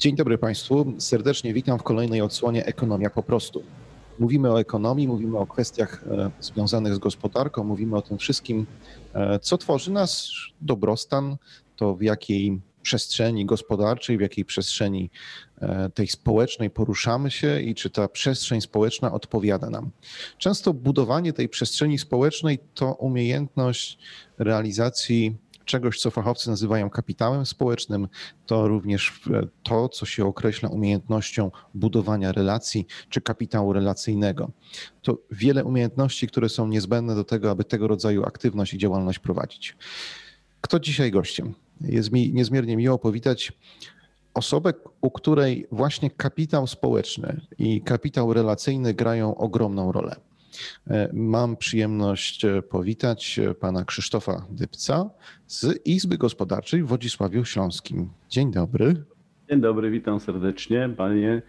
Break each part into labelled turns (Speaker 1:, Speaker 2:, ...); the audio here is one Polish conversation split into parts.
Speaker 1: Dzień dobry Państwu. Serdecznie witam w kolejnej odsłonie Ekonomia po prostu. Mówimy o ekonomii, mówimy o kwestiach e, związanych z gospodarką, mówimy o tym wszystkim, e, co tworzy nas dobrostan, to w jakiej przestrzeni gospodarczej, w jakiej przestrzeni e, tej społecznej poruszamy się i czy ta przestrzeń społeczna odpowiada nam. Często budowanie tej przestrzeni społecznej to umiejętność realizacji czegoś, co fachowcy nazywają kapitałem społecznym, to również to, co się określa umiejętnością budowania relacji czy kapitału relacyjnego. To wiele umiejętności, które są niezbędne do tego, aby tego rodzaju aktywność i działalność prowadzić. Kto dzisiaj gościem? Jest mi niezmiernie miło powitać osobę, u której właśnie kapitał społeczny i kapitał relacyjny grają ogromną rolę. E, mam przyjemność e, powitać e, pana Krzysztofa Dybca z Izby Gospodarczej w Wodzisławiu Śląskim. Dzień dobry.
Speaker 2: Dzień dobry, witam serdecznie panie,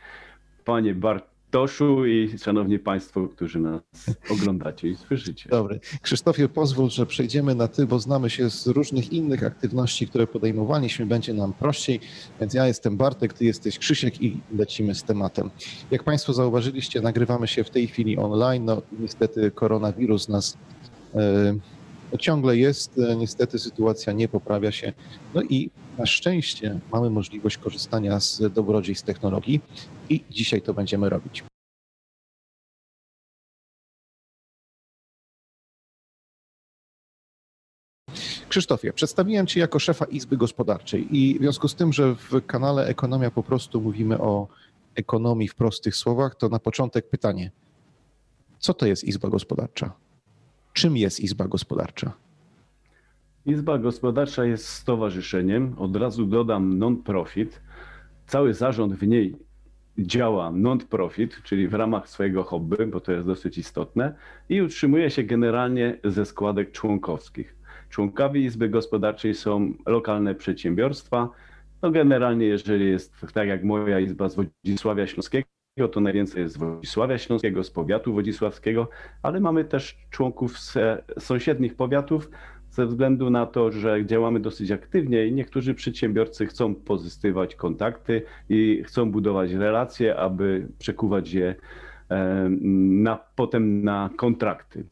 Speaker 2: panie Bart, Toszu i szanowni państwo, którzy nas oglądacie i słyszycie.
Speaker 1: Dobry. Krzysztofie, pozwól, że przejdziemy na ty, bo znamy się z różnych innych aktywności, które podejmowaliśmy. Będzie nam prościej. Więc ja jestem Bartek, ty jesteś Krzysiek i lecimy z tematem. Jak państwo zauważyliście, nagrywamy się w tej chwili online. No niestety koronawirus nas yy, ciągle jest. Niestety sytuacja nie poprawia się. No i na szczęście mamy możliwość korzystania z dobrodziejstw technologii i dzisiaj to będziemy robić. Krzysztofie, przedstawiłem Cię jako szefa Izby Gospodarczej i w związku z tym, że w kanale Ekonomia po prostu mówimy o ekonomii w prostych słowach, to na początek pytanie. Co to jest Izba Gospodarcza? Czym jest Izba Gospodarcza?
Speaker 2: Izba Gospodarcza jest stowarzyszeniem, od razu dodam non-profit. Cały zarząd w niej działa non-profit, czyli w ramach swojego hobby, bo to jest dosyć istotne, i utrzymuje się generalnie ze składek członkowskich. Członkowie Izby Gospodarczej są lokalne przedsiębiorstwa. No generalnie, jeżeli jest tak jak moja izba z Wodzisławia Śląskiego, to najwięcej jest z Wodzisławia Śląskiego, z powiatu wodzisławskiego, ale mamy też członków z sąsiednich powiatów, ze względu na to, że działamy dosyć aktywnie i niektórzy przedsiębiorcy chcą pozyskiwać kontakty i chcą budować relacje, aby przekuwać je na, potem na kontrakty.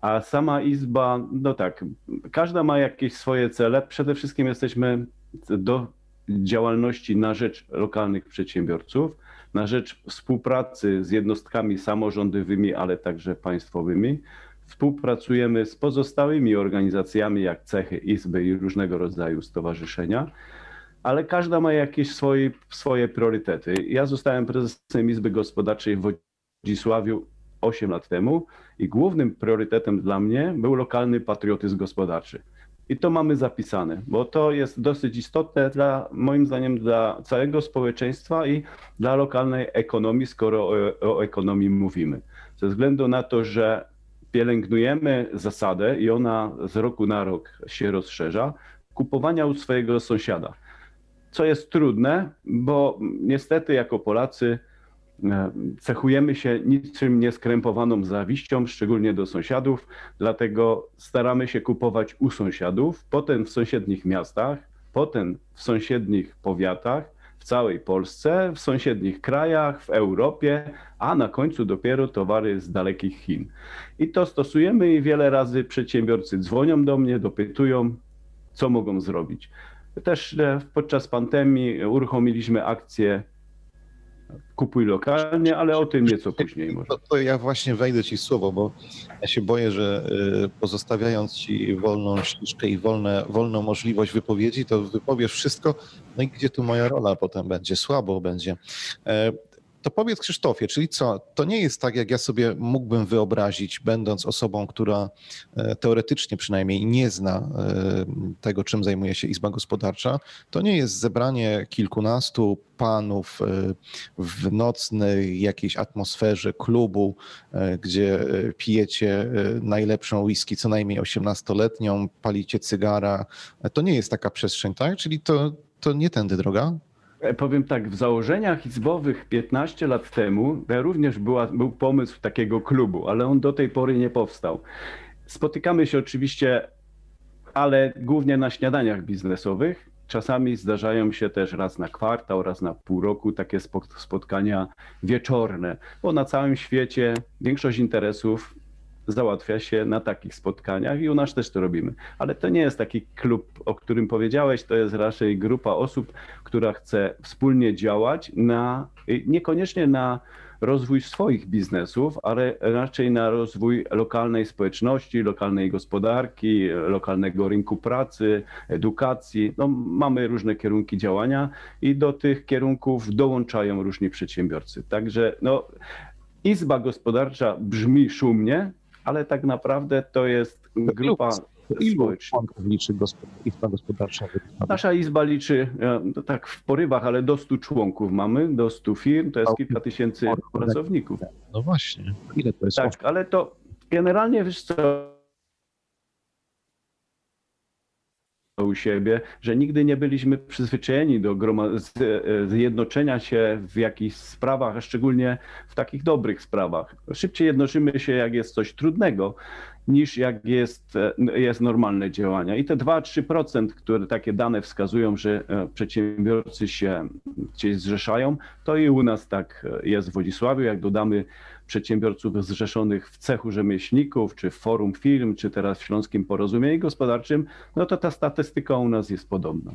Speaker 2: A sama izba, no tak, każda ma jakieś swoje cele. Przede wszystkim jesteśmy do działalności na rzecz lokalnych przedsiębiorców, na rzecz współpracy z jednostkami samorządowymi, ale także państwowymi. Współpracujemy z pozostałymi organizacjami, jak cechy, izby i różnego rodzaju stowarzyszenia, ale każda ma jakieś swoje, swoje priorytety. Ja zostałem prezesem Izby Gospodarczej w Wodzisławiu 8 lat temu i głównym priorytetem dla mnie był lokalny patriotyzm gospodarczy. I to mamy zapisane, bo to jest dosyć istotne dla, moim zdaniem, dla całego społeczeństwa i dla lokalnej ekonomii, skoro o, o ekonomii mówimy. Ze względu na to, że pielęgnujemy zasadę i ona z roku na rok się rozszerza, kupowania u swojego sąsiada. Co jest trudne, bo niestety jako Polacy cechujemy się niczym nieskrępowaną zawiścią, szczególnie do sąsiadów, dlatego staramy się kupować u sąsiadów, potem w sąsiednich miastach, potem w sąsiednich powiatach, całej Polsce, w sąsiednich krajach, w Europie, a na końcu dopiero towary z dalekich Chin. I to stosujemy i wiele razy przedsiębiorcy dzwonią do mnie, dopytują, co mogą zrobić. Też e, podczas pandemii uruchomiliśmy akcję kupuj lokalnie, ale o tym nieco później może.
Speaker 1: To, to, ja właśnie wejdę ci w słowo, bo ja się boję, że y, pozostawiając ci wolną ścieżkę i wolne, wolną możliwość wypowiedzi, to wypowiesz wszystko, no i gdzie tu moja rola potem będzie? Słabo będzie. To powiedz Krzysztofie, czyli co, to nie jest tak, jak ja sobie mógłbym wyobrazić, będąc osobą, która e, teoretycznie przynajmniej nie zna e, tego, czym zajmuje się Izba Gospodarcza, to nie jest zebranie kilkunastu panów e, w nocnej jakiejś atmosferze klubu, gdzie pijecie najlepszą whisky, co najmniej 18-letnią, palicie cygara. To nie jest taka przestrzeń, tak? Czyli to, to nie tędy droga?
Speaker 2: E, powiem tak, w założeniach izbowych 15 lat temu również była, był pomysł takiego klubu, ale on do tej pory nie powstał. Spotykamy się oczywiście, ale głównie na śniadaniach biznesowych czasami zdarzają się też raz na kwartał, raz na pół roku takie spotkania wieczorne, bo na całym świecie większość interesów załatwia się na takich spotkaniach i u nas też to robimy. Ale to nie jest taki klub, o którym powiedziałeś, to jest raczej grupa osób, która chce wspólnie działać na, niekoniecznie na rozwój swoich biznesów, ale raczej na rozwój lokalnej społeczności, lokalnej gospodarki, lokalnego rynku pracy, edukacji. No, mamy różne kierunki działania i do tych kierunków dołączają różni przedsiębiorcy. Także no, Izba Gospodarcza brzmi szumnie, ale tak naprawdę to jest grupa
Speaker 1: Ilu członków liczy Izba Gospodarcza?
Speaker 2: Nasza izba liczy, e, tak w porywach, ale do 100 członków mamy, do 100 firm, to jest kilka tysięcy pracowników.
Speaker 1: No właśnie, ile to jest?
Speaker 2: Tak, ale to generalnie wiesz co, u siebie, że nigdy nie byliśmy przyzwyczajeni do e, zjednoczenia się w jakichś sprawach, a szczególnie w takich dobrych sprawach. Szybciej jednoczymy się, jak jest coś trudnego, niż jak jest, e, jest normalne działania. I te 2-3%, które takie dane wskazują, że e, przedsiębiorcy się gdzieś zrzeszają, to i u nas tak jest w Wodzisławiu. Jak dodamy przedsiębiorców zrzeszonych w cechu rzemieślników, czy w forum firm, czy teraz w Śląskim Porozumieniu Gospodarczym, no to ta statystyka u nas jest podobna.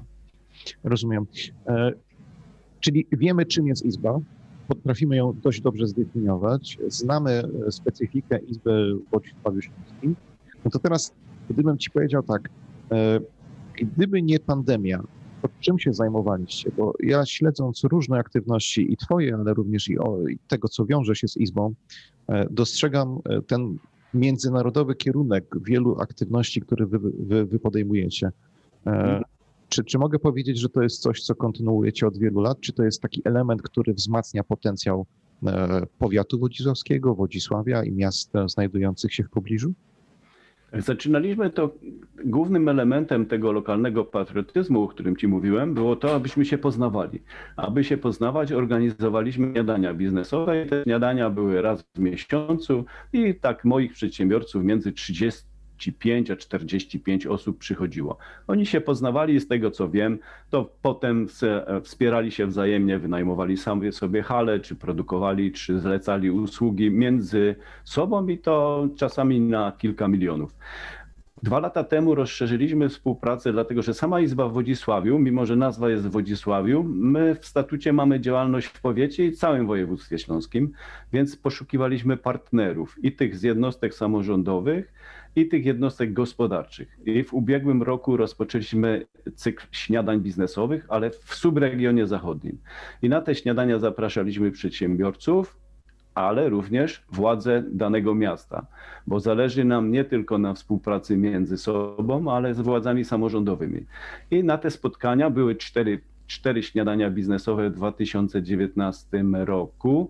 Speaker 1: Rozumiem. E, czyli wiemy, czym jest Izba, potrafimy ją dość dobrze zdefiniować, znamy specyfikę Izby w Wodzisławiu Śląskim. No to teraz, gdybym ci powiedział tak, e, gdyby nie pandemia, czym się zajmowaliście? Bo ja śledząc różne aktywności i twoje, ale również i, o, i tego, co wiąże się z Izbą, e, dostrzegam e, ten międzynarodowy kierunek wielu aktywności, które wy, wy, wy podejmujecie. E. Czy, czy mogę powiedzieć, że to jest coś, co kontynuujecie od wielu lat? Czy to jest taki element, który wzmacnia potencjał powiatu wodzisławskiego, Wodzisławia i miast znajdujących się w pobliżu?
Speaker 2: Zaczynaliśmy to głównym elementem tego lokalnego patriotyzmu, o którym Ci mówiłem, było to, abyśmy się poznawali. Aby się poznawać, organizowaliśmy śniadania biznesowe i te śniadania były raz w miesiącu i tak moich przedsiębiorców między 30 35 a 45 osób przychodziło. Oni się poznawali z tego, co wiem, to potem wspierali się wzajemnie, wynajmowali sobie hale, czy produkowali, czy zlecali usługi między sobą i to czasami na kilka milionów. Dwa lata temu rozszerzyliśmy współpracę, dlatego że sama Izba w Wodzisławiu, mimo że nazwa jest w Wodzisławiu, my w statucie mamy działalność w powiecie i całym województwie śląskim, więc poszukiwaliśmy partnerów i tych z jednostek samorządowych, i tych jednostek gospodarczych. I w ubiegłym roku rozpoczęliśmy cykl śniadań biznesowych, ale w subregionie zachodnim. I na te śniadania zapraszaliśmy przedsiębiorców, ale również władze danego miasta, bo zależy nam nie tylko na współpracy między sobą, ale z władzami samorządowymi. I na te spotkania były cztery, cztery śniadania biznesowe w 2019 roku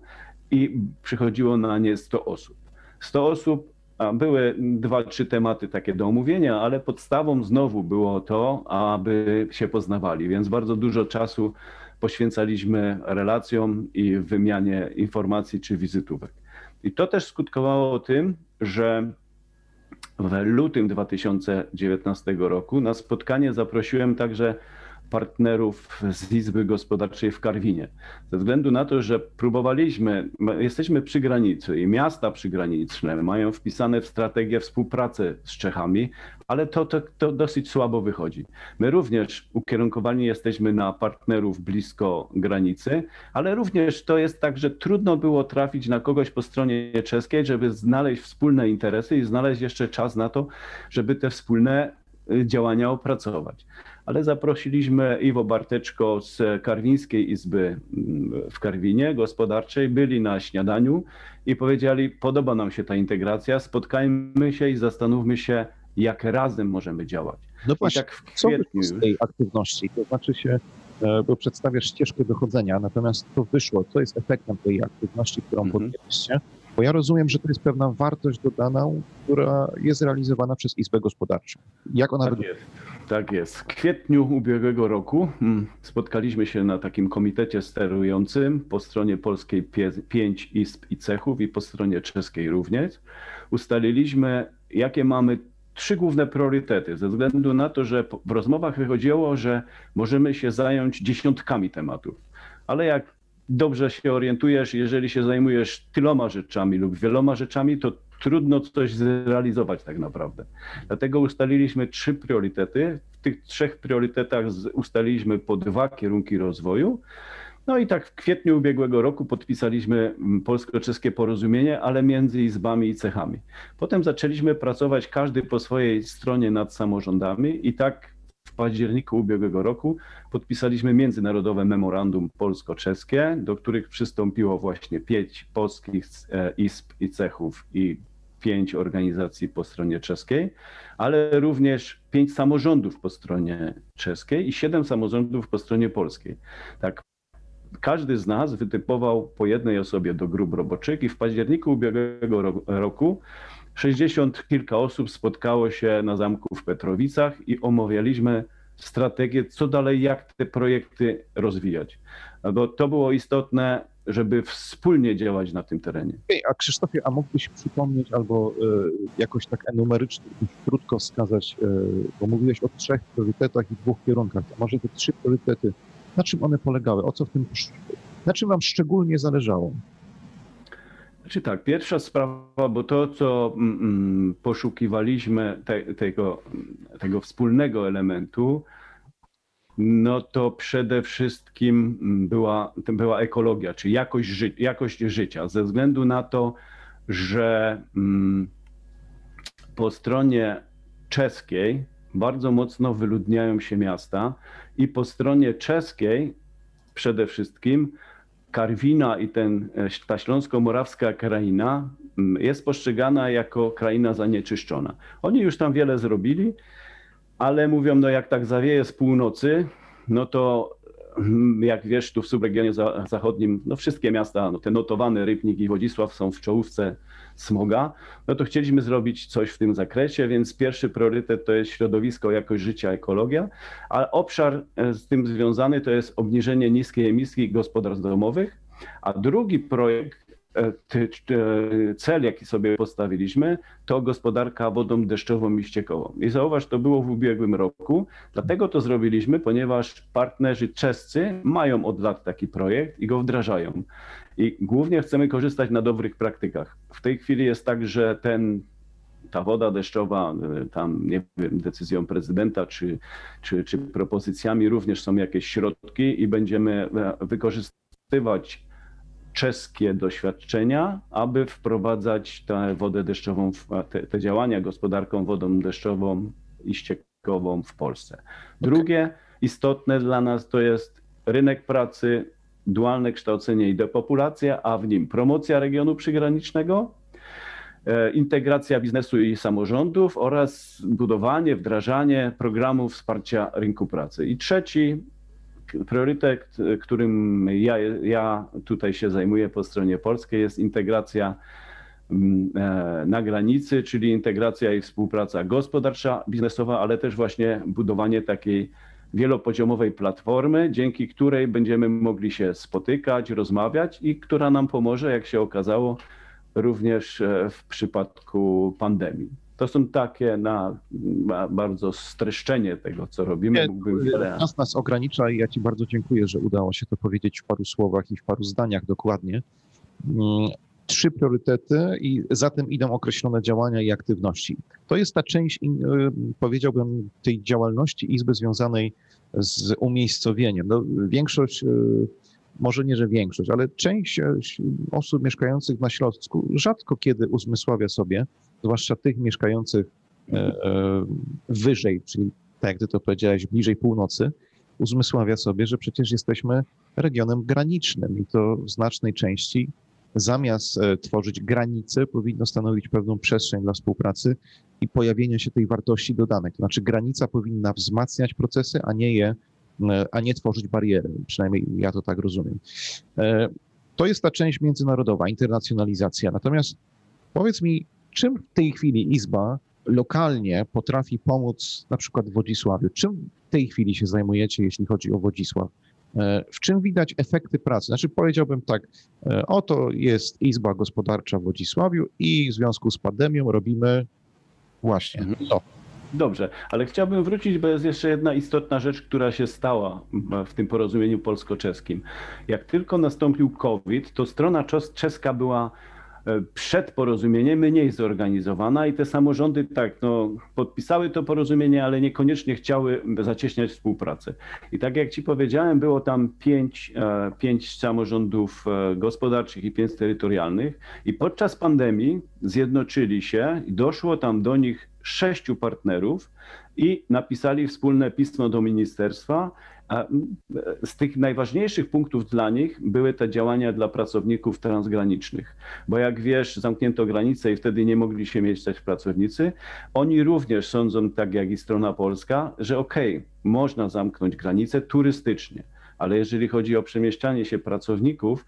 Speaker 2: i przychodziło na nie 100 osób. 100 osób były dwa, trzy tematy takie do omówienia, ale podstawą znowu było to, aby się poznawali, więc bardzo dużo czasu poświęcaliśmy relacjom i wymianie informacji czy wizytówek. I to też skutkowało tym, że w lutym 2019 roku na spotkanie zaprosiłem także partnerów z Izby Gospodarczej w Karwinie. Ze względu na to, że próbowaliśmy, jesteśmy przy granicy i miasta przygraniczne mają wpisane w strategię współpracy z Czechami, ale to, to, to dosyć słabo wychodzi. My również ukierunkowani jesteśmy na partnerów blisko granicy, ale również to jest tak, że trudno było trafić na kogoś po stronie czeskiej, żeby znaleźć wspólne interesy i znaleźć jeszcze czas na to, żeby te wspólne y, działania opracować ale zaprosiliśmy Iwo Barteczko z Karwińskiej Izby mm, w Karwinie Gospodarczej, byli na śniadaniu i powiedzieli, podoba nam się ta integracja, spotkajmy się i zastanówmy się, jak razem możemy działać.
Speaker 1: No właśnie, tak w kwietniu... z tej aktywności? To znaczy się, e, bo przedstawiasz ścieżkę dochodzenia, natomiast to wyszło, co jest efektem tej aktywności, którą -hmm. podjęliście? Bo ja rozumiem, że to jest pewna wartość dodana, która jest realizowana przez Izbę Gospodarczą. Jak ona
Speaker 2: tak wygląda? Tak jest. W kwietniu ubiegłego roku mm, spotkaliśmy się na takim komitecie sterującym po stronie polskiej pięć izb i cechów i po stronie czeskiej również. Ustaliliśmy, jakie mamy trzy główne priorytety, ze względu na to, że w rozmowach wychodziło, że możemy się zająć dziesiątkami tematów. Ale jak dobrze się orientujesz, jeżeli się zajmujesz tyloma rzeczami lub wieloma rzeczami, to trudno coś zrealizować tak naprawdę. Dlatego ustaliliśmy trzy priorytety. W tych trzech priorytetach ustaliliśmy po dwa kierunki rozwoju. No i tak w kwietniu ubiegłego roku podpisaliśmy mm, polsko-czeskie porozumienie, ale między izbami i cechami. Potem zaczęliśmy pracować każdy po swojej stronie nad samorządami i tak w październiku ubiegłego roku podpisaliśmy międzynarodowe memorandum polsko-czeskie, do których przystąpiło właśnie pięć polskich e, izb i cechów i pięć organizacji po stronie czeskiej, ale również pięć samorządów po stronie czeskiej i siedem samorządów po stronie polskiej. Tak, każdy z nas wytypował po jednej osobie do grup roboczych i w październiku ubiegłego roku 60 kilka osób spotkało się na zamku w Petrowicach i omawialiśmy strategię, co dalej, jak te projekty rozwijać. Bo to było istotne, żeby wspólnie działać na tym terenie.
Speaker 1: Okay, a Krzysztofie, a mógłbyś przypomnieć albo y, jakoś tak enumerycznie, krótko wskazać, y, bo mówiłeś o trzech priorytetach i dwóch kierunkach. To może te trzy priorytety, na czym one polegały? O co w tym, na czym wam szczególnie zależało?
Speaker 2: Znaczy tak, pierwsza sprawa, bo to, co mm, mm, poszukiwaliśmy te, tego, tego wspólnego elementu, no to przede wszystkim była, była ekologia, czy jakość, ży, jakość życia, ze względu na to, że mm, po stronie czeskiej bardzo mocno wyludniają się miasta i po stronie czeskiej przede wszystkim Karwina i ten, e, ta śląsko-morawska kraina mm, jest postrzegana jako kraina zanieczyszczona. Oni już tam wiele zrobili, ale mówią, no jak tak zawieje z północy, no to mm, jak wiesz, tu w subregionie zachodnim, no wszystkie miasta, no te notowane Rybnik i Wodzisław są w czołówce smoga, no to chcieliśmy zrobić coś w tym zakresie, więc pierwszy priorytet to jest środowisko, jakość życia, ekologia, a obszar e, z tym związany to jest obniżenie niskiej emisji gospodarstw domowych, a drugi projekt cel, jaki sobie postawiliśmy, to gospodarka wodą deszczową i ściekową. I zauważ, to było w ubiegłym roku. Dlatego to zrobiliśmy, ponieważ partnerzy czescy mają od lat taki projekt i go wdrażają. I głównie chcemy korzystać na dobrych praktykach. W tej chwili jest tak, że ten ta woda deszczowa, e, tam nie wiem, decyzją prezydenta czy, czy, czy propozycjami również są jakieś środki i będziemy wykorzystywać czeskie doświadczenia, aby wprowadzać tę wodę deszczową, te, te działania gospodarką wodą deszczową i ściekową w Polsce. Drugie okay. istotne dla nas to jest rynek pracy, dualne kształcenie i depopulacja, a w nim promocja regionu przygranicznego, e, integracja biznesu i samorządów oraz budowanie, wdrażanie programów wsparcia rynku pracy. I trzeci priorytet, którym ja, ja tutaj się zajmuję po stronie polskiej, jest integracja mm, e, na granicy, czyli integracja i współpraca gospodarcza, biznesowa, ale też właśnie budowanie takiej wielopoziomowej platformy, dzięki której będziemy mogli się spotykać, rozmawiać i która nam pomoże, jak się okazało, również e, w przypadku pandemii. To są takie na, bardzo streszczenie tego, co robimy. Nie,
Speaker 1: Mógłbym wiele... Czas nas ogranicza i ja Ci bardzo dziękuję, że udało się to powiedzieć w paru słowach i w paru zdaniach dokładnie. Mm, trzy priorytety i za tym idą określone działania i aktywności. To jest ta część, y, powiedziałbym, tej działalności Izby związanej z umiejscowieniem. No, większość, y, może nie, że większość, ale część y, osób mieszkających na Śląsku rzadko kiedy uzmysławia sobie, zwłaszcza tych mieszkających e, e, wyżej, czyli tak jak ty to powiedziałeś, bliżej północy, uzmysławia sobie, że przecież jesteśmy regionem granicznym i to w znacznej części zamiast e, tworzyć granice, powinno stanowić pewną przestrzeń dla współpracy i pojawienia się tej wartości dodanej. To znaczy granica powinna wzmacniać procesy, a nie je, a nie tworzyć bariery. Przynajmniej ja to tak rozumiem. To jest ta część międzynarodowa, internacjonalizacja. Natomiast powiedz mi, Czym w tej chwili Izba lokalnie potrafi pomóc na przykład w Wodzisławiu? Czym w tej chwili się zajmujecie, jeśli chodzi o Wodzisław? E, w czym widać efekty pracy? Znaczy powiedziałbym tak, e, oto jest Izba Gospodarcza w Wodzisławiu i w związku z pandemią robimy Właśnie,
Speaker 2: Mhm.
Speaker 1: to.
Speaker 2: Dobrze, ale chciałbym wrócić, bo jest jeszcze jedna istotna rzecz, która się stała w tym porozumieniu polsko-czeskim. Jak tylko nastąpił COVID, to strona czes- czeska była przed porozumieniem mniej zorganizowana i te samorządy tak, no, podpisały to porozumienie, ale niekoniecznie chciały zacieśniać współpracę. I tak jak ci powiedziałem, było tam pięć, e, pięć samorządów e, gospodarczych i pięć terytorialnych i podczas pandemii zjednoczyli się i doszło tam do nich sześciu partnerów i napisali wspólne pismo do ministerstwa. A mm, z tych najważniejszych punktów dla nich były te działania dla pracowników transgranicznych, bo jak wiesz, zamknięto granice i wtedy nie mogli się mieszczać pracownicy. Oni również sądzą, tak jak i strona polska, że okej, okay, można zamknąć granice turystycznie, ale jeżeli chodzi o przemieszczanie się pracowników,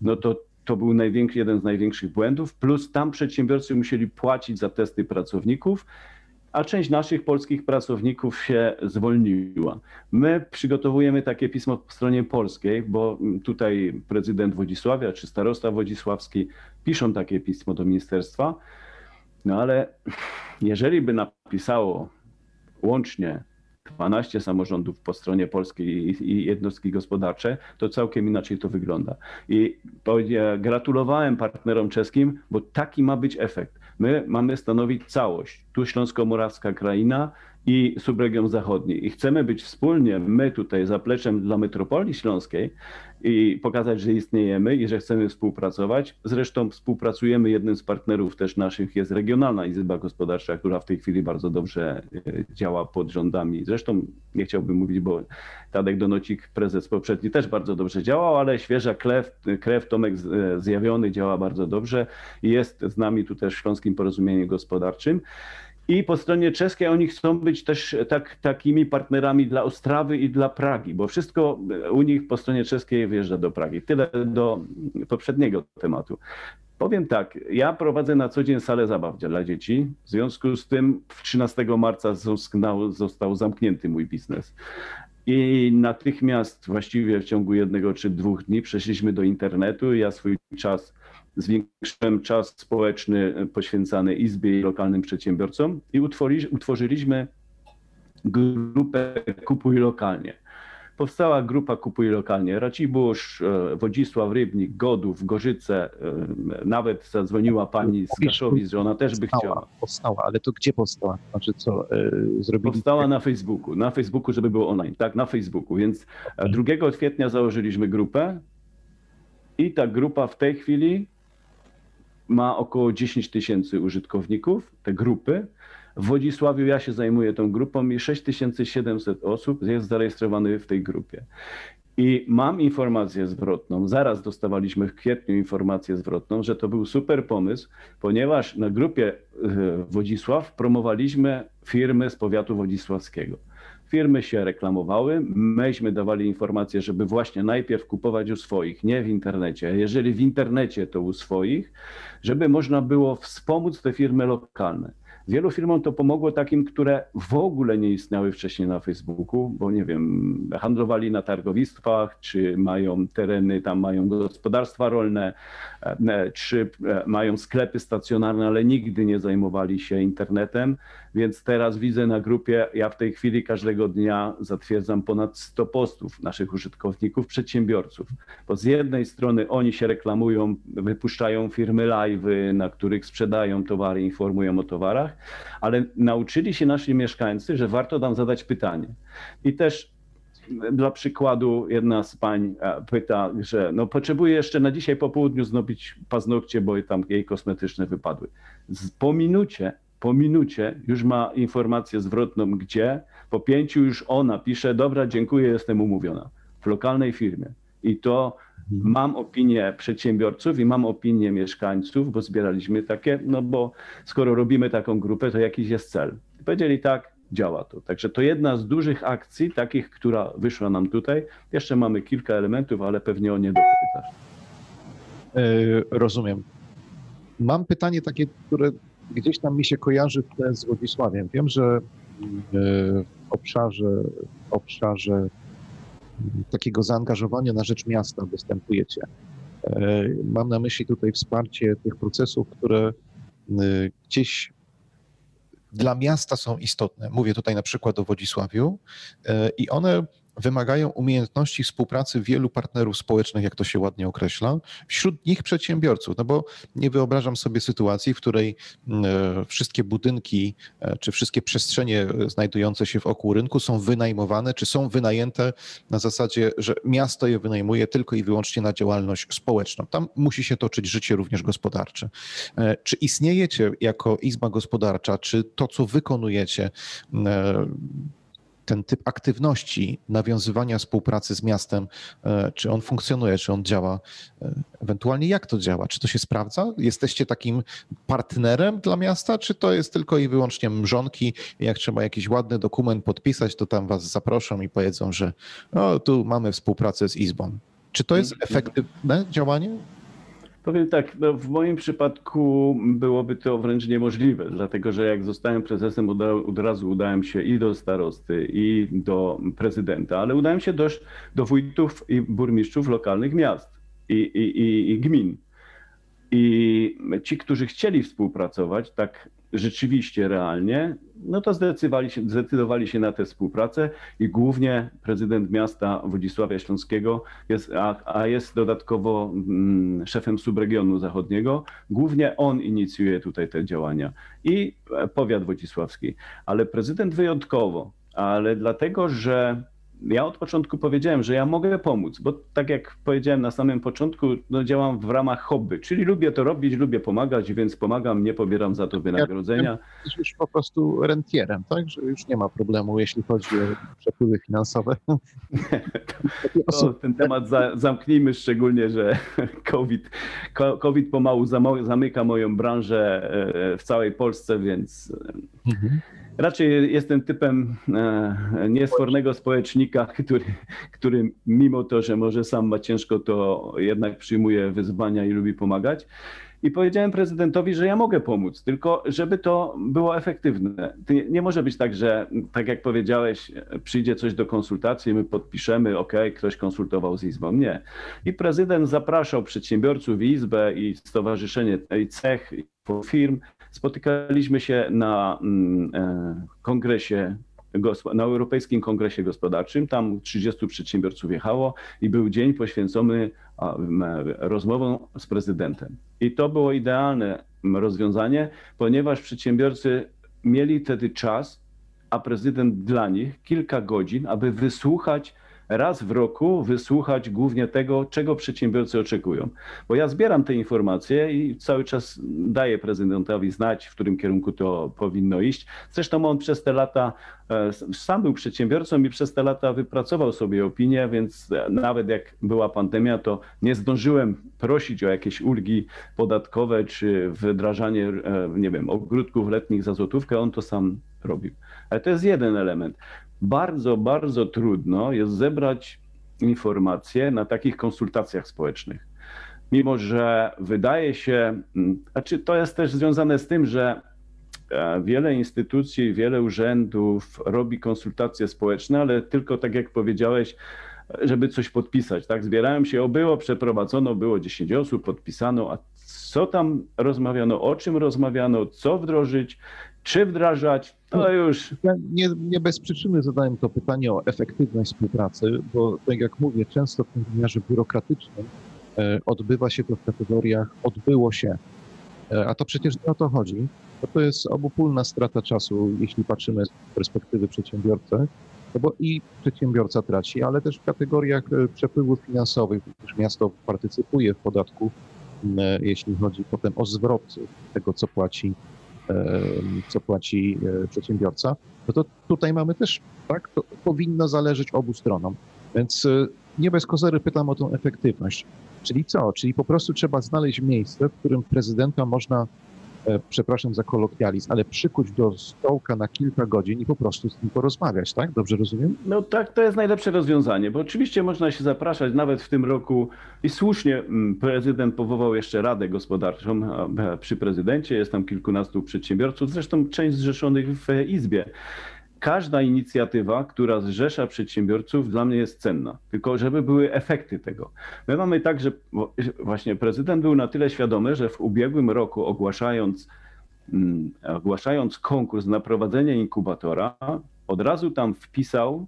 Speaker 2: no to to był jeden z największych błędów, plus tam przedsiębiorcy musieli płacić za testy pracowników, a część naszych polskich pracowników się zwolniła. My przygotowujemy takie pismo po stronie polskiej, bo tutaj prezydent Wodzisławia czy starosta wodzisławski piszą takie pismo do ministerstwa, no ale jeżeli by napisało łącznie 12 samorządów po stronie polskiej i jednostki gospodarcze, to całkiem inaczej to wygląda. I gratulowałem partnerom czeskim, bo taki ma być efekt. My mamy stanowić całość. Tu Śląsko-Morawska kraina i subregion zachodni. I chcemy być wspólnie, my tutaj zapleczem dla metropolii śląskiej i pokazać, że istniejemy i że chcemy współpracować. Zresztą współpracujemy, jednym z partnerów też naszych jest Regionalna Izba Gospodarcza, która w tej chwili bardzo dobrze e, działa pod rządami. Zresztą nie chciałbym mówić, bo Tadek Donocik, prezes poprzedni, też bardzo dobrze działał, ale świeża krew, krew Tomek e, Zjawiony działa bardzo dobrze i jest z nami tu też w Śląskim Porozumieniu Gospodarczym. I po stronie czeskiej oni chcą być też tak, takimi partnerami dla Ostrawy i dla Pragi, bo wszystko u nich po stronie czeskiej wjeżdża do Pragi. Tyle do poprzedniego tematu. Powiem tak, ja prowadzę na co dzień salę zabaw dla dzieci. W związku z tym 13 marca został, został zamknięty mój biznes. I natychmiast, właściwie w ciągu jednego czy dwóch dni, przeszliśmy do internetu. Ja swój czas zwiększyłem czas społeczny poświęcany Izbie i lokalnym przedsiębiorcom i utworzyliśmy grupę Kupuj Lokalnie. Powstała grupa Kupuj Lokalnie. Racibórz, e, Wodzisław, Rybnik, Godów, Gorzyce. E, nawet zadzwoniła pani z Kaszowic, że ona też by chciała.
Speaker 1: Powstała, ale to gdzie powstała? Znaczy co, yy, zrobili...
Speaker 2: Powstała na Facebooku. Na Facebooku, żeby było online. Tak, na Facebooku. Więc 2 kwietnia założyliśmy grupę i ta grupa w tej chwili ma około 10 tysięcy użytkowników, te grupy. W Wodzisławiu ja się zajmuję tą grupą i 6700 osób jest zarejestrowanych w tej grupie. I mam informację zwrotną, zaraz dostawaliśmy w kwietniu informację zwrotną, że to był super pomysł, ponieważ na grupie e, Wodzisław promowaliśmy firmy z powiatu wodzisławskiego firmy się reklamowały, myśmy dawali informację, żeby właśnie najpierw kupować u swoich, nie w internecie. Jeżeli w internecie, to u swoich, żeby można było wspomóc te firmy lokalne. Wielu firmom to pomogło takim, które w ogóle nie istniały wcześniej na Facebooku, bo nie wiem, handlowali na targowistwach, czy mają tereny, tam mają gospodarstwa rolne, e, czy e, mają sklepy stacjonarne, ale nigdy nie zajmowali się internetem. Więc teraz widzę na grupie, ja w tej chwili każdego dnia zatwierdzam ponad 100 postów naszych użytkowników, przedsiębiorców. Bo z jednej strony oni się reklamują, wypuszczają firmy live, na których sprzedają towary, informują o towarach, ale nauczyli się nasi mieszkańcy, że warto nam zadać pytanie. I też dla przykładu jedna z pań e, pyta, że no potrzebuje jeszcze na dzisiaj po południu znobić paznokcie, bo tam jej kosmetyczne wypadły. Po minucie po minucie już ma informację zwrotną, gdzie, po pięciu już ona pisze, dobra, dziękuję, jestem umówiona w lokalnej firmie. I to. Mam opinię przedsiębiorców i mam opinię mieszkańców, bo zbieraliśmy takie, no bo skoro robimy taką grupę, to jakiś jest cel. Powiedzieli tak, działa to. Także to jedna z dużych akcji, takich, która wyszła nam tutaj. Jeszcze mamy kilka elementów, ale pewnie o nie dopytasz.
Speaker 1: Yy, rozumiem. Mam pytanie takie, które gdzieś tam mi się kojarzy z Władysławiem. Wiem, że e, w obszarze, w obszarze takiego zaangażowania na rzecz miasta występujecie. E, mam na myśli tutaj wsparcie tych procesów, które e, gdzieś dla miasta są istotne. Mówię tutaj na przykład o Wodzisławiu i one wymagają umiejętności współpracy wielu partnerów społecznych, jak to się ładnie określa, wśród nich przedsiębiorców. No bo nie wyobrażam sobie sytuacji, w której mm, e, wszystkie budynki e, czy wszystkie przestrzenie znajdujące się wokół rynku są wynajmowane, czy są wynajęte na zasadzie, że miasto je wynajmuje tylko i wyłącznie na działalność społeczną. Tam musi się toczyć życie również gospodarcze. E, czy istniejecie jako Izba Gospodarcza, czy to, co wykonujecie, mm, ten typ aktywności nawiązywania współpracy z miastem, e, czy on funkcjonuje, czy on działa, e, ewentualnie jak to działa, czy to się sprawdza? Jesteście takim partnerem dla miasta, czy to jest tylko i wyłącznie mrzonki, jak trzeba jakiś ładny dokument podpisać, to tam was zaproszą i powiedzą, że o, tu mamy współpracę z Izbą. Czy to jest mhm. efektywne działanie?
Speaker 2: Powiem tak, no w moim przypadku byłoby to wręcz niemożliwe, dlatego że jak zostałem prezesem, od razu udałem się i do starosty, i do prezydenta, ale udałem się też do wójtów i burmistrzów lokalnych miast i, i, i, i gmin. I ci, którzy chcieli współpracować, tak rzeczywiście realnie, no to zdecydowali się, zdecydowali się na tę współpracę i głównie prezydent miasta Wodzisławia Śląskiego, jest, a, a jest dodatkowo mm, szefem subregionu zachodniego, głównie on inicjuje tutaj te działania i powiat wodzisławski. Ale prezydent wyjątkowo, ale dlatego, że ja od początku powiedziałem, że ja mogę pomóc, bo tak jak powiedziałem na samym początku, no działam w ramach hobby, czyli lubię to robić, lubię pomagać, więc pomagam, nie pobieram za to wynagrodzenia.
Speaker 1: Jesteś już po prostu rentierem, tak? Że już nie ma problemu, jeśli chodzi o przepływy finansowe.
Speaker 2: to, ten temat za, zamknijmy, szczególnie, że COVID, COVID pomału zamyka moją branżę e, w całej Polsce, więc mhm. Raczej jestem typem e, niesfornego społecznika, który, który mimo to, że może sam ma ciężko, to jednak przyjmuje wyzwania i lubi pomagać. I powiedziałem prezydentowi, że ja mogę pomóc, tylko żeby to było efektywne. Nie może być tak, że tak jak powiedziałeś, przyjdzie coś do konsultacji, my podpiszemy, ok, ktoś konsultował z Izbą. Nie. I prezydent zapraszał przedsiębiorców, Izbę i stowarzyszenie, i cech, i firm Spotykaliśmy się na mm, e, kongresie na Europejskim Kongresie Gospodarczym. Tam 30 przedsiębiorców jechało i był dzień poświęcony rozmowom z prezydentem. I to było idealne rozwiązanie, ponieważ przedsiębiorcy mieli wtedy czas, a prezydent dla nich kilka godzin, aby wysłuchać raz w roku wysłuchać głównie tego, czego przedsiębiorcy oczekują. Bo ja zbieram te informacje i cały czas daję prezydentowi znać, w którym kierunku to powinno iść. Zresztą on przez te lata e, sam był przedsiębiorcą i przez te lata wypracował sobie opinię, więc nawet jak była pandemia, to nie zdążyłem prosić o jakieś ulgi podatkowe czy wdrażanie, e, nie wiem, ogródków letnich za złotówkę. On to sam robił. Ale to jest jeden element bardzo, bardzo trudno jest zebrać informacje na takich konsultacjach społecznych. Mimo, że wydaje się, znaczy to jest też związane z tym, że e, wiele instytucji, wiele urzędów robi konsultacje społeczne, ale tylko tak jak powiedziałeś, żeby coś podpisać. Tak, zbierałem się, o było, przeprowadzono, było 10 osób, podpisano, a co tam rozmawiano, o czym rozmawiano, co wdrożyć, czy wdrażać, to już.
Speaker 1: Ja nie, nie bez przyczyny zadałem to pytanie o efektywność współpracy, bo tak jak mówię, często w tym wymiarze biurokratycznym e, odbywa się to w kategoriach odbyło się. E, a to przecież nie o to chodzi. Bo to jest obopólna strata czasu, jeśli patrzymy z perspektywy przedsiębiorcy, no bo i przedsiębiorca traci, ale też w kategoriach e, przepływów finansowych, gdyż miasto partycypuje w podatku, jeśli chodzi potem o zwrot tego, co płaci co płaci e, przedsiębiorca, no to tutaj mamy też, tak, to powinno zależeć obu stronom. Więc e, nie bez kozery pytam o tą efektywność. Czyli co? Czyli po prostu trzeba znaleźć miejsce, w którym prezydenta można przepraszam za kolokwializm, ale przykuć do stołka na kilka godzin i po prostu z nim porozmawiać, tak? Dobrze rozumiem?
Speaker 2: No tak, to jest najlepsze rozwiązanie, bo oczywiście można się zapraszać nawet w tym roku i słusznie mm, prezydent powołał jeszcze Radę Gospodarczą przy prezydencie, jest tam kilkunastu przedsiębiorców, zresztą część zrzeszonych w Izbie każda inicjatywa, która zrzesza przedsiębiorców, dla mnie jest cenna. Tylko żeby były efekty tego. My mamy tak, że właśnie prezydent był na tyle świadomy, że w ubiegłym roku ogłaszając mm, ogłaszając konkurs na prowadzenie inkubatora, od razu tam wpisał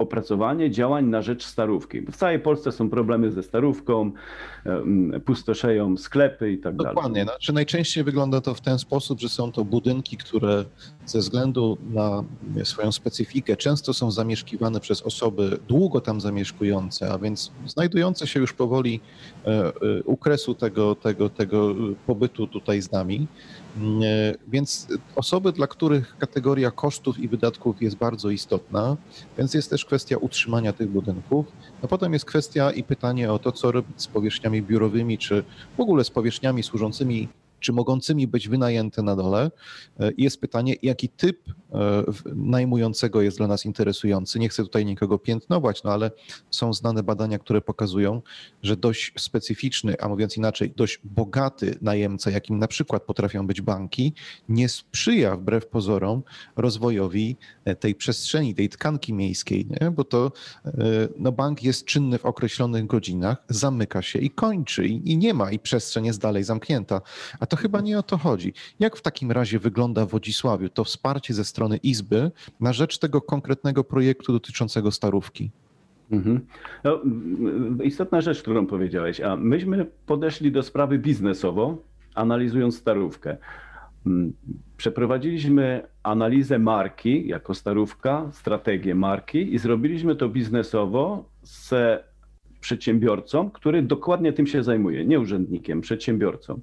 Speaker 2: opracowanie działań na rzecz starówki. W całej Polsce są problemy ze starówką, pustoszeją sklepy i tak dalej.
Speaker 1: Dokładnie. Znaczy najczęściej wygląda to w ten sposób, że są to budynki, które ze względu na swoją specyfikę często są zamieszkiwane przez osoby długo tam zamieszkujące, a więc znajdujące się już powoli e, e, u kresu tego, tego, tego pobytu tutaj z nami. E, więc osoby, dla których kategoria kosztów i wydatków jest bardzo istotna, więc jest też kwestia utrzymania tych budynków. No potem jest kwestia i pytanie o to, co robić z powierzchniami biurowymi, czy w ogóle z powierzchniami służącymi czy mogącymi być wynajęte na dole. E, jest pytanie, jaki typ najmującego jest dla nas interesujący. Nie chcę tutaj nikogo piętnować, no ale są znane badania, które pokazują, że dość specyficzny, a mówiąc inaczej, dość bogaty najemca, jakim na przykład potrafią być banki, nie sprzyja wbrew pozorom rozwojowi e, tej przestrzeni, tej tkanki miejskiej, nie? bo to no bank jest czynny w określonych godzinach, zamyka się i kończy i, i nie ma i przestrzeń jest dalej zamknięta. A to chyba nie o to chodzi. Jak w takim razie wygląda w Wodzisławiu to wsparcie ze strony Izby na rzecz tego konkretnego projektu dotyczącego starówki? Mhm.
Speaker 2: No, istotna rzecz, którą powiedziałeś, a myśmy podeszli do sprawy biznesowo, analizując starówkę. Przeprowadziliśmy analizę marki jako starówka, strategię marki i zrobiliśmy to biznesowo z przedsiębiorcą, który dokładnie tym się zajmuje, nie urzędnikiem, przedsiębiorcą.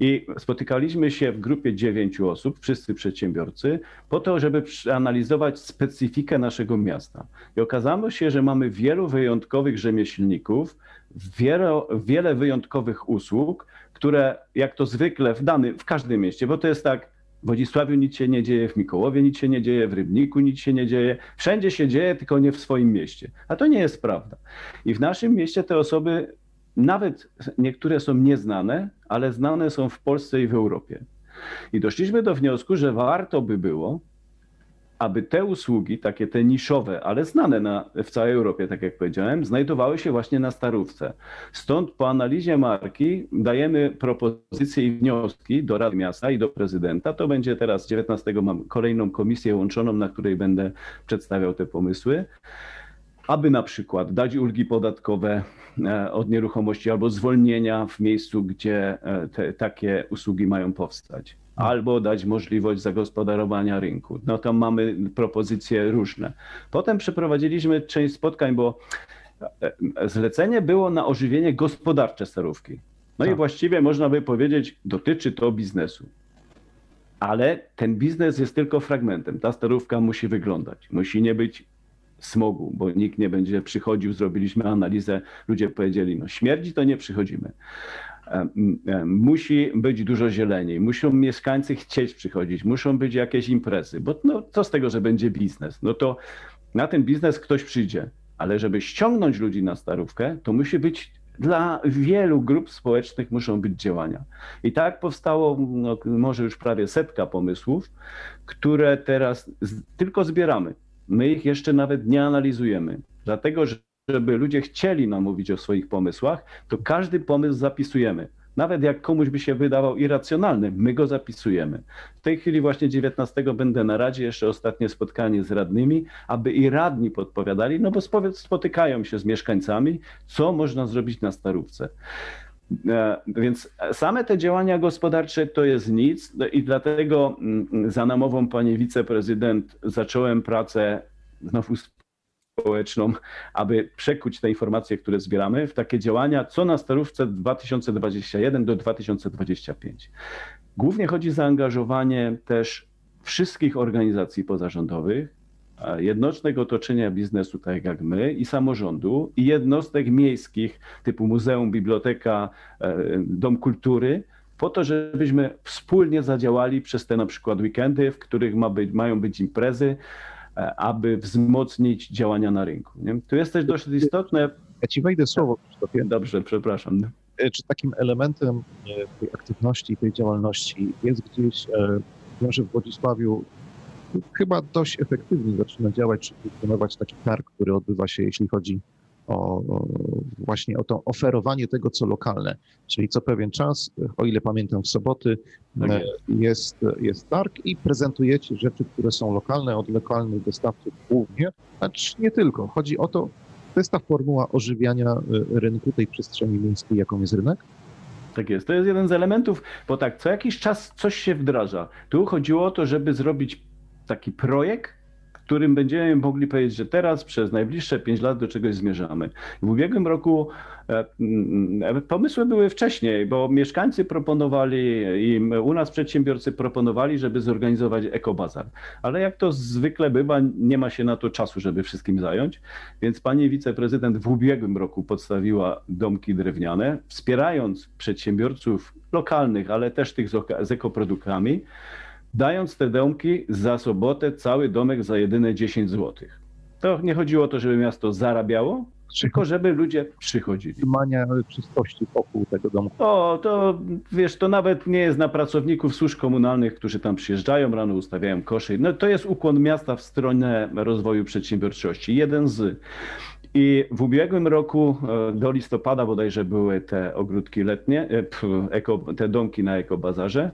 Speaker 2: I spotykaliśmy się w grupie dziewięciu osób, wszyscy przedsiębiorcy, po to, żeby przeanalizować specyfikę naszego miasta. I okazało się, że mamy wielu wyjątkowych rzemieślników, wiele, wiele wyjątkowych usług, które jak to zwykle w danym, w każdym mieście, bo to jest tak, Wodzisławiu nic się nie dzieje, w Mikołowie nic się nie dzieje, w Rybniku nic się nie dzieje. Wszędzie się dzieje, tylko nie w swoim mieście. A to nie jest prawda. I w naszym mieście te osoby, nawet niektóre są nieznane, ale znane są w Polsce i w Europie. I doszliśmy do wniosku, że warto by było aby te usługi, takie te niszowe, ale znane na, w całej Europie, tak jak powiedziałem, znajdowały się właśnie na starówce. Stąd po analizie marki dajemy propozycje i wnioski do Rady Miasta i do prezydenta. To będzie teraz 19 mam kolejną komisję łączoną, na której będę przedstawiał te pomysły aby na przykład dać ulgi podatkowe e, od nieruchomości albo zwolnienia w miejscu, gdzie e, te, takie usługi mają powstać albo dać możliwość zagospodarowania rynku. No to mamy propozycje różne. Potem przeprowadziliśmy część spotkań, bo e, zlecenie było na ożywienie gospodarcze starówki. No tak. i właściwie można by powiedzieć, dotyczy to biznesu. Ale ten biznes jest tylko fragmentem. Ta starówka musi wyglądać. Musi nie być smogu, bo nikt nie będzie przychodził. Zrobiliśmy analizę, ludzie powiedzieli, no śmierdzi to nie przychodzimy. E, e, musi być dużo zieleni, muszą mieszkańcy chcieć przychodzić, muszą być jakieś imprezy, bo no, co z tego, że będzie biznes? No to na ten biznes ktoś przyjdzie, ale żeby ściągnąć ludzi na starówkę, to musi być dla wielu grup społecznych muszą być działania. I tak powstało no, może już prawie setka pomysłów, które teraz z, tylko zbieramy. My ich jeszcze nawet nie analizujemy, dlatego że żeby ludzie chcieli nam mówić o swoich pomysłach, to każdy pomysł zapisujemy. Nawet jak komuś by się wydawał irracjonalny, my go zapisujemy. W tej chwili właśnie 19 będę na Radzie, jeszcze ostatnie spotkanie z radnymi, aby i radni podpowiadali, no bo spotykają się z mieszkańcami, co można zrobić na starówce. E, więc same te działania gospodarcze to jest nic i dlatego mm, za namową pani wiceprezydent zacząłem pracę znowu społeczną, aby przekuć te informacje, które zbieramy, w takie działania, co na starówce 2021 do 2025. Głównie chodzi o zaangażowanie też wszystkich organizacji pozarządowych, jednostek otoczenia biznesu, tak jak my, i samorządu, i jednostek miejskich typu muzeum, biblioteka, e, dom kultury, po to, żebyśmy wspólnie zadziałali przez te na przykład weekendy, w których ma być, mają być imprezy, aby wzmocnić działania na rynku. Nie? Tu jest też dość istotne.
Speaker 1: Ja ci wejdę słowo,
Speaker 2: Krzysztofie. Dobrze, przepraszam.
Speaker 1: E, czy takim elementem e, tej aktywności, tej działalności jest gdzieś, że w Władysławiu chyba dość efektywnie zaczyna działać, czy funkcjonować taki targ, który odbywa się, jeśli chodzi o, o, właśnie o to oferowanie tego, co lokalne. Czyli co pewien czas, o ile pamiętam w soboty,
Speaker 2: Tak
Speaker 1: e, jest, jest targ i prezentujecie rzeczy, które są lokalne, od lokalnych dostawców głównie, lecz nie tylko. Chodzi o to, to jest ta formuła ożywiania e, rynku, tej przestrzeni miejskiej, jaką jest rynek.
Speaker 2: Tak jest. To jest jeden z elementów, bo tak, co jakiś czas coś się wdraża. Tu chodziło o to, żeby zrobić taki projekt, którym będziemy mogli powiedzieć, że teraz przez najbliższe 5 lat do czegoś zmierzamy. W ubiegłym roku e, pomysły były wcześniej, bo mieszkańcy proponowali i u nas przedsiębiorcy proponowali, żeby zorganizować ekobazar. Ale jak to zwykle bywa, nie ma się na to czasu, żeby wszystkim zająć. Więc pani wiceprezydent w ubiegłym roku podstawiła domki drewniane, wspierając przedsiębiorców lokalnych, ale też tych z ekoproduktami dając te domki za sobotę cały domek za jedyne 10 zł. To nie chodziło o to, żeby miasto zarabiało, tylko żeby ludzie przychodzili.
Speaker 1: Trzymania czystości wokół tego domku.
Speaker 2: O, to wiesz, to nawet nie jest na pracowników służb komunalnych, którzy tam przyjeżdżają rano, ustawiają kosze. No to jest ukłon miasta w stronę rozwoju przedsiębiorczości. Jeden z. I w ubiegłym roku e, do listopada bodajże były te ogródki letnie, e, te domki na ekobazarze.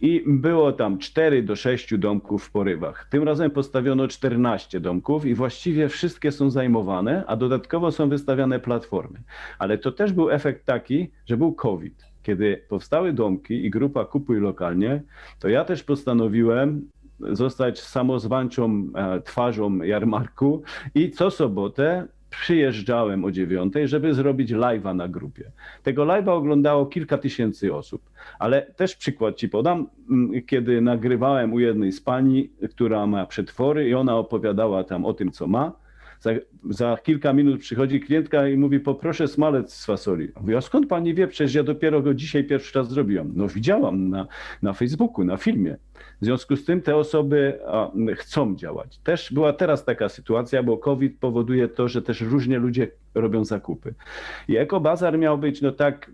Speaker 2: I było tam 4 do 6 domków w porywach. Tym razem postawiono 14 domków i właściwie wszystkie są zajmowane, a dodatkowo są wystawiane platformy. Ale to też był efekt taki, że był COVID. Kiedy powstały domki i grupa Kupuj Lokalnie, to ja też postanowiłem zostać samozwańczą e, twarzą jarmarku i co sobotę przyjeżdżałem o dziewiątej, żeby zrobić live'a na grupie. Tego live'a oglądało kilka tysięcy osób, ale też przykład ci podam, mm, kiedy nagrywałem u jednej z pani, która ma przetwory i ona opowiadała tam o tym, co ma, za, za, kilka minut przychodzi klientka i mówi, poproszę smalec z fasoli. Mówi, a skąd pani wie? Przecież ja dopiero go dzisiaj pierwszy raz zrobiłam. No widziałam na, na Facebooku, na filmie. W związku z tym te osoby chcą działać. Też była teraz taka sytuacja, bo COVID powoduje to, że też różnie ludzie robią zakupy. I ekobazar miał być, no tak,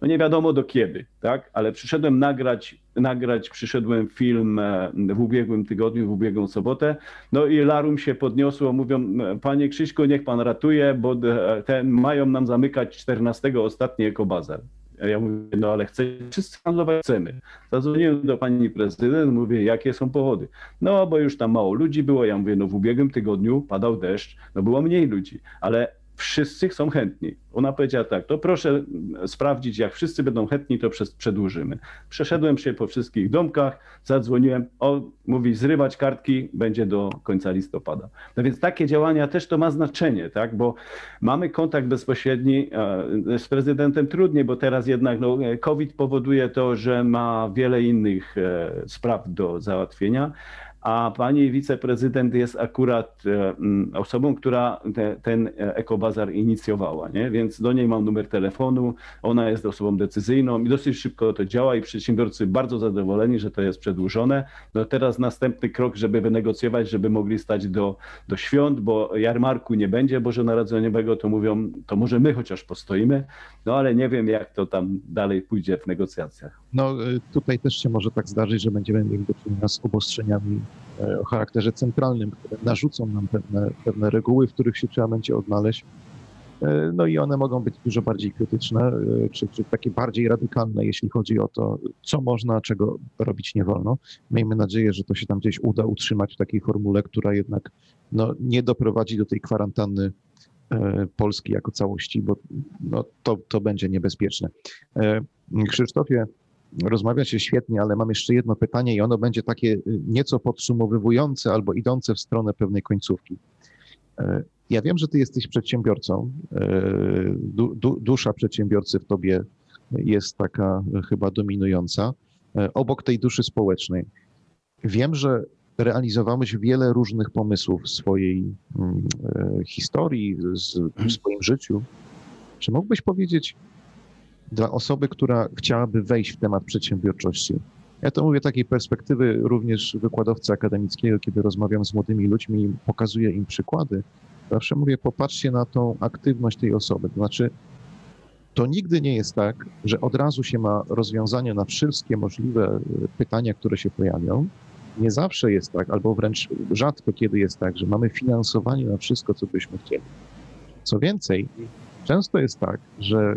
Speaker 2: no nie wiadomo do kiedy, tak? Ale przyszedłem nagrać, nagrać, przyszedłem film e, w ubiegłym tygodniu, w ubiegłą sobotę, no i larum się podniosło, mówią, panie Krzyśku, niech pan ratuje, bo e, ten, mają nam zamykać 14 ostatni ekobazar. Ja mówię, no ale chcę, wszyscy handlować chcemy. Zadzwoniłem do pani prezydent, mówię, jakie są powody. No, bo już tam mało ludzi było. Ja mówię, no w ubiegłym tygodniu padał deszcz, no było mniej ludzi, ale wszyscy są chętni. Ona powiedziała tak, to proszę sprawdzić, jak wszyscy będą chętni, to przedłużymy. Przeszedłem się po wszystkich domkach, zadzwoniłem, o, mówi, zrywać kartki będzie do końca listopada. No więc takie działania też to ma znaczenie, tak, bo mamy kontakt bezpośredni e, z prezydentem trudniej, bo teraz jednak no, COVID powoduje to, że ma wiele innych e, spraw do załatwienia, a pani wiceprezydent jest akurat e, osobą, która te, ten ekobazar inicjowała, nie? więc do niej mam numer telefonu, ona jest osobą decyzyjną i dosyć szybko to działa i przedsiębiorcy bardzo zadowoleni, że to jest przedłużone. No teraz następny krok, żeby wynegocjować, żeby mogli stać do, do świąt, bo jarmarku nie będzie Bożonarodzeniowego, to mówią, to może my chociaż postoimy, no ale nie wiem jak to tam dalej pójdzie w negocjacjach.
Speaker 1: No y, tutaj też się może tak zdarzyć, że będziemy mieli do czynienia z obostrzeniami e, o charakterze centralnym, które narzucą nam pewne, pewne reguły, w których się trzeba będzie odnaleźć. E, no i one mogą być dużo bardziej krytyczne, e, czy, czy takie bardziej radykalne, jeśli chodzi o to, co można, czego robić nie wolno. Miejmy nadzieję, że to się tam gdzieś uda utrzymać w takiej formule, która jednak no, nie doprowadzi do tej kwarantanny Polski jako całości, bo no, to, to będzie niebezpieczne. Krzysztofie, rozmawia się świetnie, ale mam jeszcze jedno pytanie i ono będzie takie y, nieco podsumowywujące albo idące w stronę pewnej końcówki. E, ja wiem, że ty jesteś przedsiębiorcą. E, du, du, dusza przedsiębiorcy w tobie jest taka chyba dominująca. E, obok tej duszy społecznej. Wiem, że realizowałeś wiele różnych pomysłów w swojej mm, historii, w swoim życiu. Czy mógłbyś powiedzieć, dla osoby, która chciałaby wejść w temat przedsiębiorczości. Ja to mówię takiej perspektywy również wykładowcy akademickiego, kiedy rozmawiam z młodymi ludźmi i pokazuję im przykłady. Zawsze mówię, popatrzcie na tą aktywność tej osoby. To znaczy, to nigdy nie jest tak, że od razu się ma rozwiązanie na wszystkie możliwe e, pytania, które się pojawią. Nie zawsze jest tak, albo wręcz rzadko kiedy jest tak, że mamy finansowanie na wszystko, co byśmy chcieli. Co więcej, często jest tak, że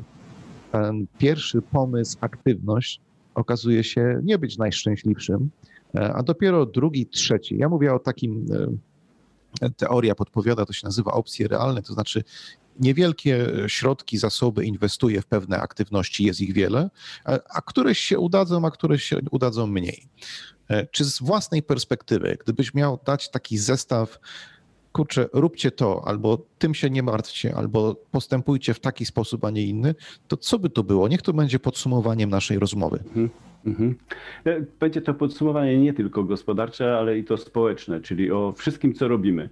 Speaker 1: ten pierwszy pomysł, aktywność okazuje się nie być najszczęśliwszym, a dopiero drugi, trzeci. Ja mówię o takim, teoria podpowiada, to się nazywa opcje realne, to znaczy niewielkie środki, zasoby inwestuje w pewne aktywności, jest ich wiele, a któreś się udadzą, a któreś się udadzą mniej. Czy z własnej perspektywy, gdybyś miał dać taki zestaw, kurczę, róbcie to, albo tym się nie martwcie, albo postępujcie w taki sposób, a nie inny, to co by to było? Niech to będzie podsumowaniem naszej rozmowy. Mhm. Mhm.
Speaker 2: E, będzie to podsumowanie nie tylko gospodarcze, ale i to społeczne, czyli o wszystkim, co robimy.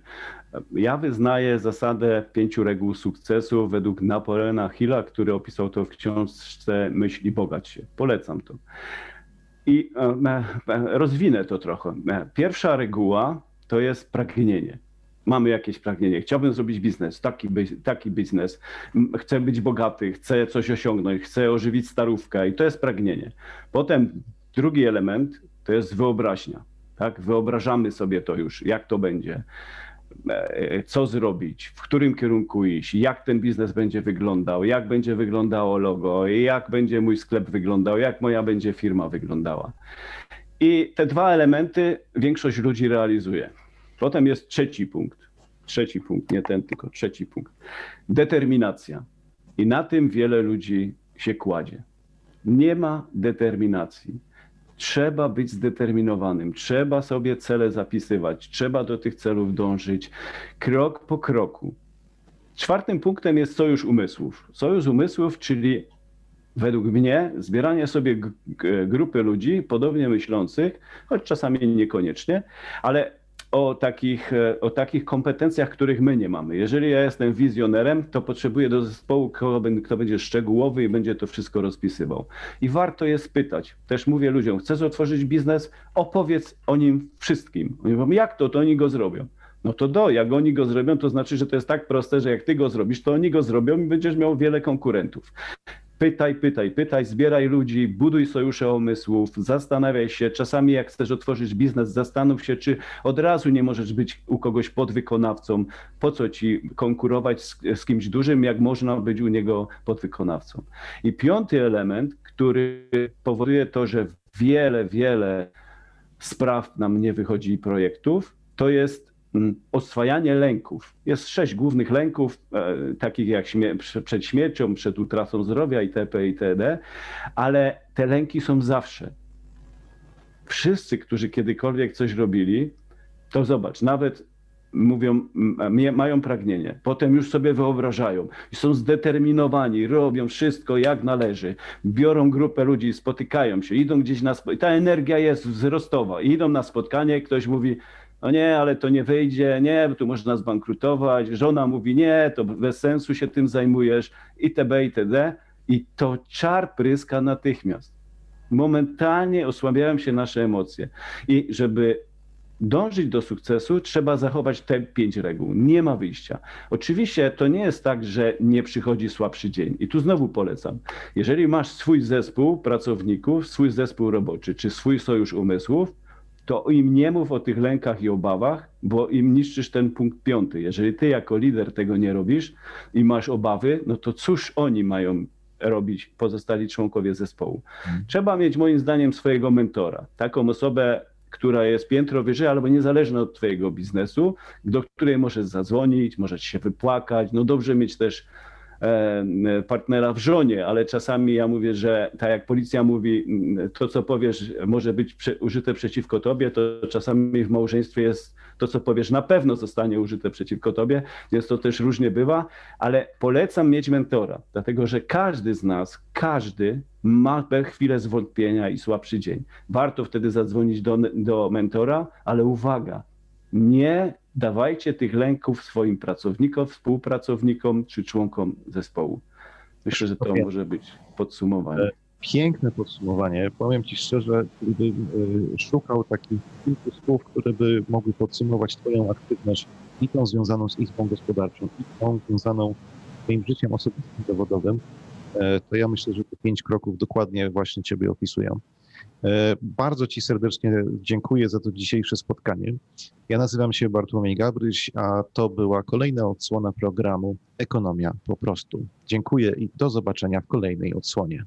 Speaker 2: Ja wyznaję zasadę pięciu reguł sukcesu według Napoleona Hilla, który opisał to w książce Myśli Bogać się. Polecam to. I e, e, rozwinę to trochę. Pierwsza reguła to jest pragnienie mamy jakieś pragnienie, chciałbym zrobić biznes, taki, taki biznes, chcę być bogaty, chcę coś osiągnąć, chcę ożywić starówkę i to jest pragnienie. Potem drugi element to jest wyobraźnia. Tak? Wyobrażamy sobie to już, jak to będzie, e, co zrobić, w którym kierunku iść, jak ten biznes będzie wyglądał, jak będzie wyglądało logo, jak będzie mój sklep wyglądał, jak moja będzie firma wyglądała. I te dwa elementy większość ludzi realizuje. Potem jest trzeci punkt. Trzeci punkt, nie ten, tylko trzeci punkt. Determinacja. I na tym wiele ludzi się kładzie. Nie ma determinacji. Trzeba być zdeterminowanym, trzeba sobie cele zapisywać, trzeba do tych celów dążyć krok po kroku. Czwartym punktem jest sojusz umysłów. Sojusz umysłów, czyli według mnie zbieranie sobie grupy ludzi podobnie myślących, choć czasami niekoniecznie, ale o takich, e, o takich kompetencjach, których my nie mamy. Jeżeli ja jestem wizjonerem, to potrzebuję do zespołu, kto, będzie szczegółowy i będzie to wszystko rozpisywał. I warto jest pytać. Też mówię ludziom, chcesz otworzyć biznes? Opowiedz o nim wszystkim. Oni mówią, jak to? To oni go zrobią. No to do, jak oni go zrobią, to znaczy, że to jest tak proste, że jak ty go zrobisz, to oni go zrobią i będziesz miał wiele konkurentów. Pytaj, pytaj, pytaj, zbieraj ludzi, buduj sojusze umysłów, zastanawiaj się. Czasami, jak chcesz otworzyć biznes, zastanów się, czy od razu nie możesz być u kogoś podwykonawcą. Po co ci konkurować z, z kimś dużym, jak można być u niego podwykonawcą. I piąty element, który powoduje to, że wiele, wiele spraw nam nie wychodzi projektów, to jest oswajanie lęków. Jest sześć głównych lęków, e, takich jak śmie przed śmiercią, przed utratą zdrowia itp. itd., ale te lęki są zawsze. Wszyscy, którzy kiedykolwiek coś robili, to zobacz, nawet mówią, mają pragnienie, potem już sobie wyobrażają i są zdeterminowani, robią wszystko jak należy, biorą grupę ludzi, spotykają się, idą gdzieś na spotkanie, ta energia jest wzrostowa, idą na spotkanie, ktoś mówi, no nie, ale to nie wyjdzie, nie, tu można zbankrutować, żona mówi nie, to bez sensu się tym zajmujesz, itb., itd. I to czar pryska natychmiast. Momentalnie osłabiają się nasze emocje. I żeby dążyć do sukcesu, trzeba zachować te pięć reguł. Nie ma wyjścia. Oczywiście to nie jest tak, że nie przychodzi słabszy dzień. I tu znowu polecam. Jeżeli masz swój zespół pracowników, swój zespół roboczy, czy swój sojusz umysłów, to im nie mów o tych lękach i obawach, bo im niszczysz ten punkt piąty. Jeżeli ty jako lider tego nie robisz i masz obawy, no to cóż oni mają robić pozostali członkowie zespołu. Hmm. Trzeba mieć moim zdaniem swojego mentora, taką osobę, która jest piętro wyżej albo niezależna od twojego biznesu, do której możesz zadzwonić, możesz się wypłakać. No dobrze mieć też partnera w żonie, ale czasami ja mówię, że tak jak policja mówi, to co powiesz może być użyte przeciwko tobie, to czasami w małżeństwie jest to, co powiesz, na pewno zostanie użyte przeciwko tobie, więc to też różnie bywa, ale polecam mieć mentora, dlatego że każdy z nas, każdy ma chwilę zwątpienia i słabszy dzień. Warto wtedy zadzwonić do, do mentora, ale uwaga, nie dawajcie tych lęków swoim pracownikom, współpracownikom czy członkom zespołu. Myślę, że to może być podsumowanie.
Speaker 1: Piękne podsumowanie. Powiem Ci szczerze, gdybym e, szukał takich kilku słów, które by mogły podsumować Twoją aktywność i tą związaną z Izbą Gospodarczą, i tą związaną z Twoim życiem osobistym, zawodowym, e, to ja myślę, że te pięć kroków dokładnie właśnie Ciebie opisują. E, Bardzo Ci serdecznie dziękuję za to dzisiejsze spotkanie. Ja nazywam się Bartłomiej Gabryś, a to była kolejna odsłona programu Ekonomia po prostu. Dziękuję i do zobaczenia w kolejnej odsłonie.